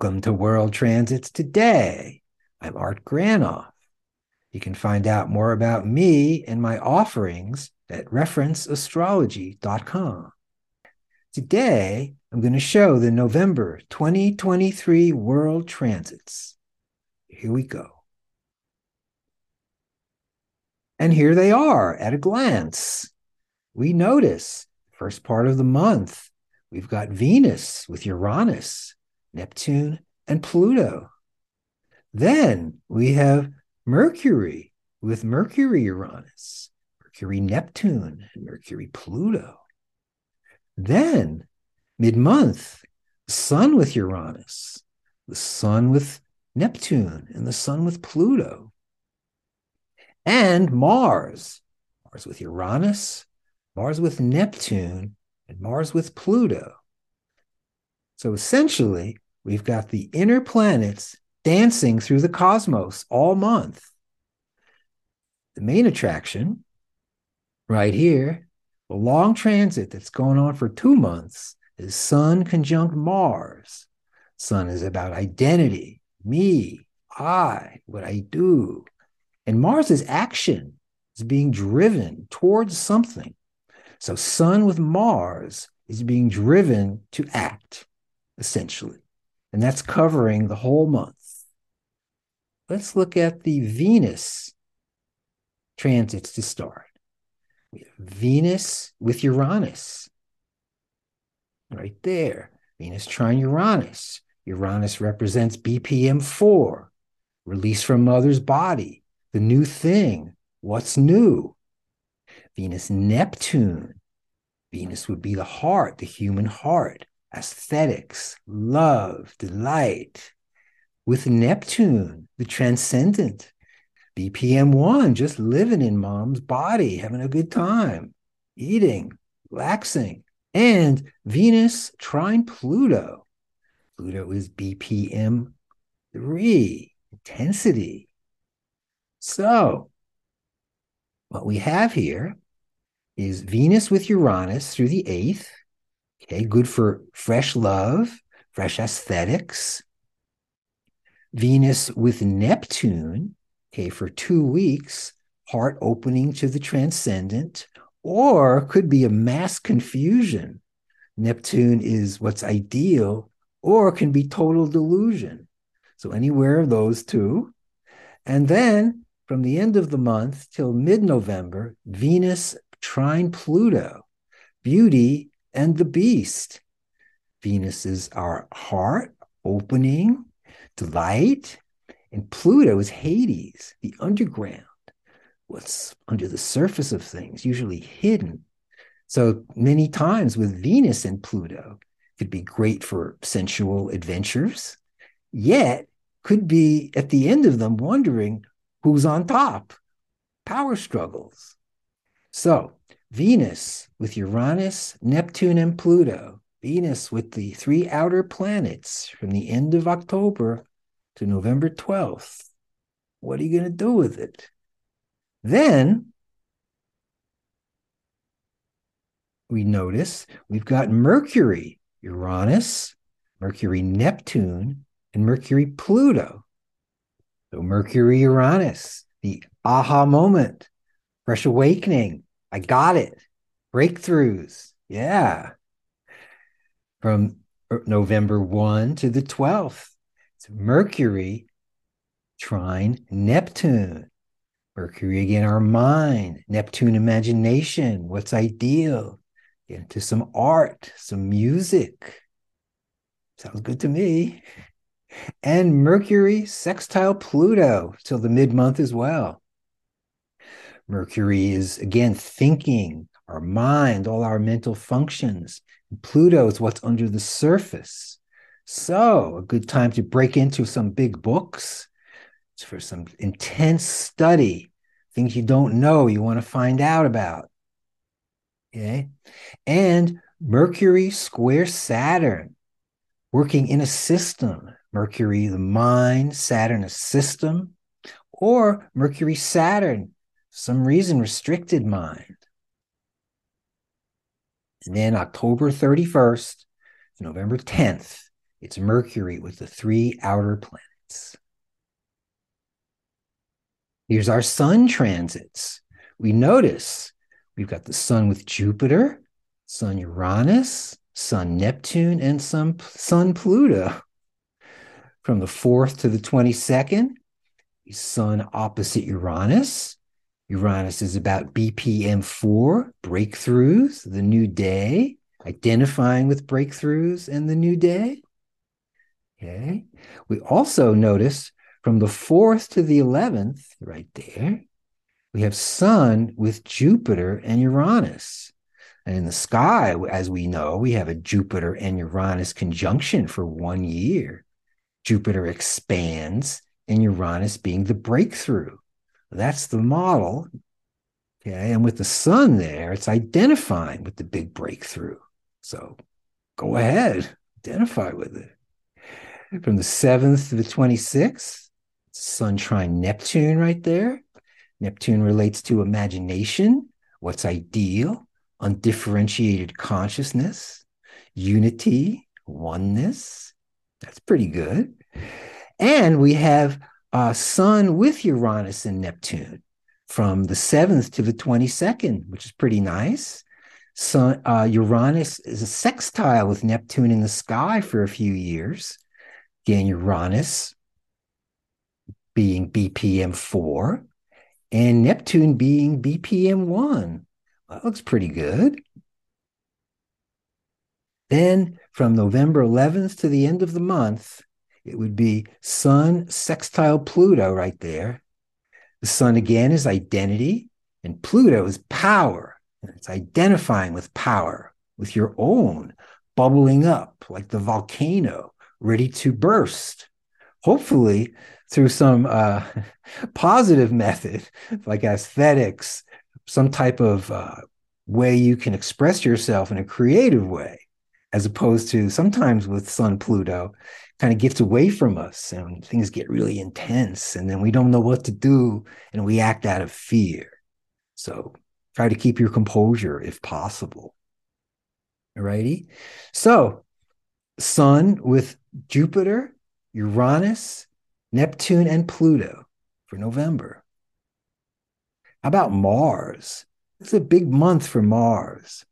Welcome to World Transits Today. I'm Art Granoff. You can find out more about me and my offerings at referenceastrology.com. Today, I'm going to show the November 2023 World Transits. Here we go. And here they are at a glance. We notice first part of the month, we've got Venus with Uranus Neptune, and Pluto. Then we have Mercury with Mercury Uranus, Mercury Neptune, and Mercury Pluto. Then mid month, Sun with Uranus, the Sun with Neptune, and the Sun with Pluto. And Mars, Mars with Uranus, Mars with Neptune, and Mars with Pluto. So essentially, we've got the inner planets dancing through the cosmos all month. The main attraction, right here, the long transit that's going on for two months, is Sun conjunct Mars. Sun is about identity, me, I, what I do. And Mars is action, is being driven towards something. So Sun with Mars is being driven to act essentially. And that's covering the whole month. Let's look at the Venus transits to start. We have Venus with Uranus. Right there. Venus trine Uranus. Uranus represents BPM 4, release from mother's body, the new thing, what's new. Venus Neptune. Venus would be the heart, the human heart aesthetics, love, delight. With Neptune, the transcendent, BPM one, just living in mom's body, having a good time, eating, relaxing. And Venus trine Pluto. Pluto is BPM three, intensity. So, what we have here is Venus with Uranus through the eighth, Okay, good for fresh love, fresh aesthetics. Venus with Neptune, okay, for two weeks, heart opening to the transcendent, or could be a mass confusion. Neptune is what's ideal, or can be total delusion. So, anywhere of those two. And then from the end of the month till mid November, Venus trine Pluto, beauty and the beast. Venus is our heart opening to light, and Pluto is Hades, the underground, what's under the surface of things, usually hidden. So many times with Venus and Pluto, could be great for sensual adventures, yet could be at the end of them wondering who's on top, power struggles. So Venus with Uranus, Neptune, and Pluto. Venus with the three outer planets from the end of October to November 12th. What are you going to do with it? Then we notice we've got Mercury, Uranus, Mercury, Neptune, and Mercury, Pluto. So, Mercury, Uranus, the aha moment, fresh awakening, I got it. Breakthroughs. Yeah. From November 1 to the 12th. It's Mercury trine Neptune. Mercury again, our mind, Neptune, imagination, what's ideal. Get into some art, some music. Sounds good to me. And Mercury sextile Pluto till the mid month as well. Mercury is again thinking, our mind, all our mental functions. Pluto is what's under the surface. So, a good time to break into some big books. It's for some intense study, things you don't know, you want to find out about. Okay. And Mercury square Saturn, working in a system. Mercury, the mind, Saturn, a system, or Mercury, Saturn, some reason restricted mind. And then October 31st November 10th, It's Mercury with the three outer planets. Here's our sun transits. We notice we've got the sun with Jupiter, sun Uranus, sun Neptune, and sun, sun Pluto. From the 4th to the 22nd, sun opposite Uranus. Uranus is about BPM 4, breakthroughs, the new day, identifying with breakthroughs and the new day. Okay. We also notice from the 4th to the 11th, right there, we have Sun with Jupiter and Uranus. And in the sky, as we know, we have a Jupiter and Uranus conjunction for one year. Jupiter expands and Uranus being the breakthrough. That's the model. Okay. And with the sun there, it's identifying with the big breakthrough. So go ahead, identify with it. From the 7th to the 26th, sun trine Neptune right there. Neptune relates to imagination, what's ideal, undifferentiated consciousness, unity, oneness. That's pretty good. And we have uh, Sun with Uranus and Neptune from the 7th to the 22nd, which is pretty nice. Sun, uh, Uranus is a sextile with Neptune in the sky for a few years. Again, Uranus being BPM 4 and Neptune being BPM 1. That looks pretty good. Then from November 11th to the end of the month, it would be Sun sextile Pluto right there. The Sun again is identity, and Pluto is power. And it's identifying with power, with your own, bubbling up like the volcano, ready to burst. Hopefully, through some uh, positive method like aesthetics, some type of uh, way you can express yourself in a creative way, as opposed to sometimes with Sun Pluto, kind of gets away from us and things get really intense and then we don't know what to do and we act out of fear. So try to keep your composure if possible. Alrighty. So Sun with Jupiter, Uranus, Neptune, and Pluto for November. How about Mars? It's a big month for Mars.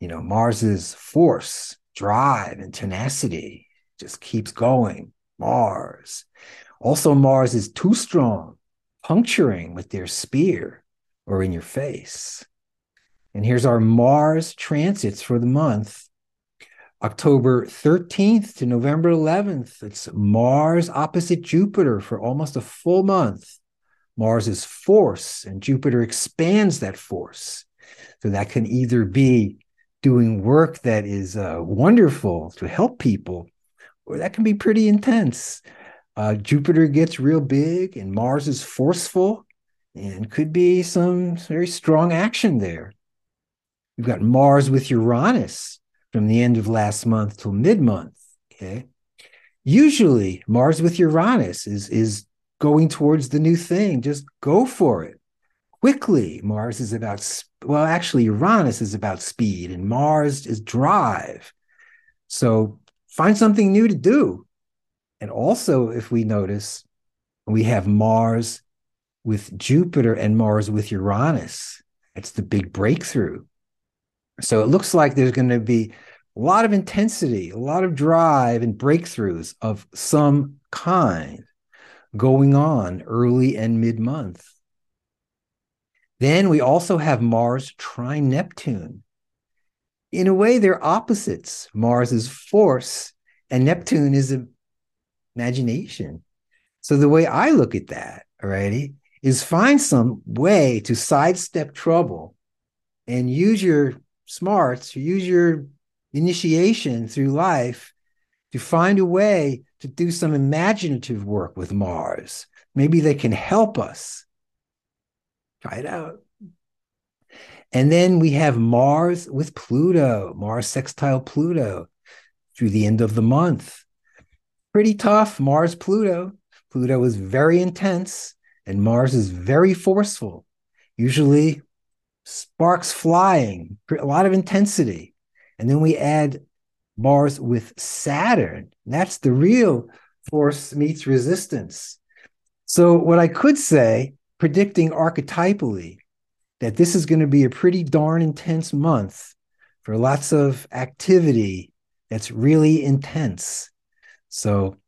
You know, Mars's force, drive, and tenacity just keeps going. Mars. Also, Mars is too strong, puncturing with their spear or in your face. And here's our Mars transits for the month. October 13th to November 11th, it's Mars opposite Jupiter for almost a full month. Mars is force, and Jupiter expands that force. So that can either be doing work that is uh, wonderful to help people, or that can be pretty intense. Uh, Jupiter gets real big and Mars is forceful and could be some very strong action there. We've got Mars with Uranus from the end of last month till mid month. Okay. Usually, Mars with Uranus is, is going towards the new thing. Just go for it quickly. Mars is about, well, actually, Uranus is about speed and Mars is drive. So find something new to do. And also, if we notice, we have Mars with Jupiter and Mars with Uranus. It's the big breakthrough. So it looks like there's going to be a lot of intensity, a lot of drive and breakthroughs of some kind going on early and mid month. Then we also have Mars trine Neptune in a way, they're opposites. Mars is force, and Neptune is imagination. So the way I look at that, alrighty, is find some way to sidestep trouble and use your smarts, use your initiation through life to find a way to do some imaginative work with Mars. Maybe they can help us. Try it out. And then we have Mars with Pluto, Mars sextile Pluto through the end of the month. Pretty tough, Mars Pluto. Pluto is very intense and Mars is very forceful. Usually sparks flying, a lot of intensity. And then we add Mars with Saturn. That's the real force meets resistance. So, what I could say, predicting archetypally, that this is going to be a pretty darn intense month for lots of activity that's really intense. So,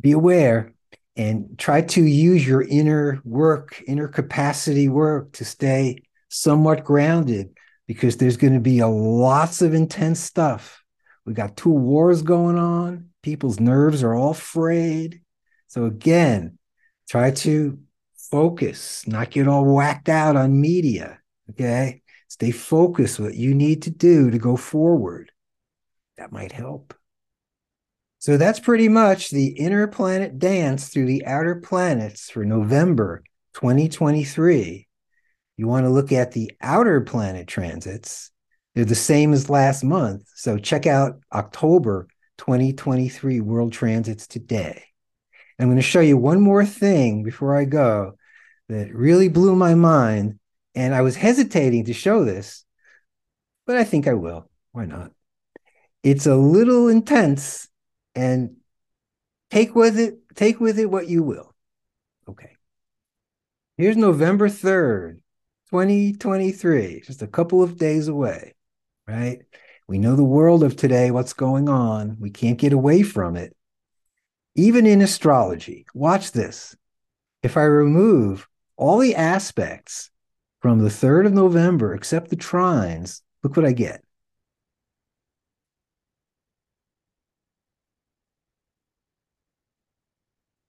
be aware and try to use your inner work, inner capacity work to stay somewhat grounded because there's going to be a lots of intense stuff. We got two wars going on. People's nerves are all frayed. So again, try to focus, not get all whacked out on media. Okay. Stay focused what you need to do to go forward. That might help. So that's pretty much the inner planet dance through the outer planets for November 2023. You want to look at the outer planet transits. They're the same as last month. So check out October 2023 world transits today. I'm going to show you one more thing before I go that really blew my mind. And I was hesitating to show this, but I think I will. Why not? It's a little intense and take with it take with it what you will okay here's november 3rd 2023 just a couple of days away right we know the world of today what's going on we can't get away from it even in astrology watch this if i remove all the aspects from the 3rd of november except the trines look what i get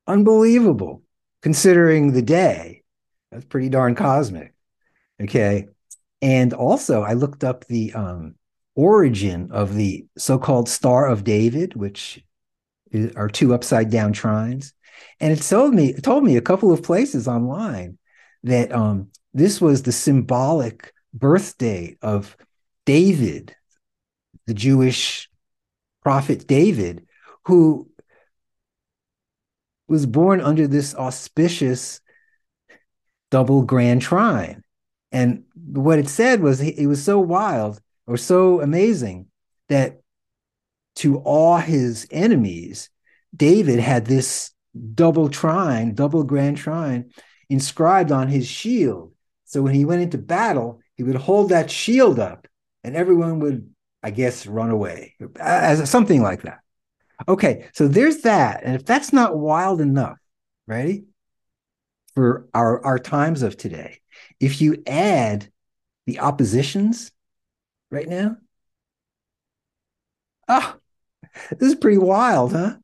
unbelievable considering the day. That's pretty darn cosmic. Okay. And also, I looked up the um, origin of the so called Star of David, which are two upside down trines. And it told me, it told me a couple of places online that um, this was the symbolic birthday of David, the Jewish prophet David, who was born under this auspicious double grand trine. And what it said was it was so wild or so amazing that to awe his enemies, David had this double trine, double grand trine inscribed on his shield. So when he went into battle, he would hold that shield up and everyone would, I guess, run away, as something like that. Okay, so there's that. And if that's not wild enough, ready? For our, our times of today, if you add the oppositions right now, ah, oh, this is pretty wild, huh?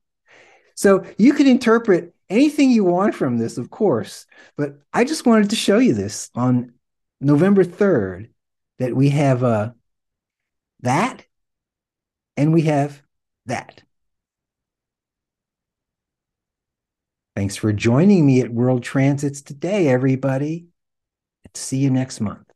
So you can interpret anything you want from this, of course, but I just wanted to show you this on November 3rd that we have uh, that and we have that. Thanks for joining me at World Transits today, everybody. See you next month.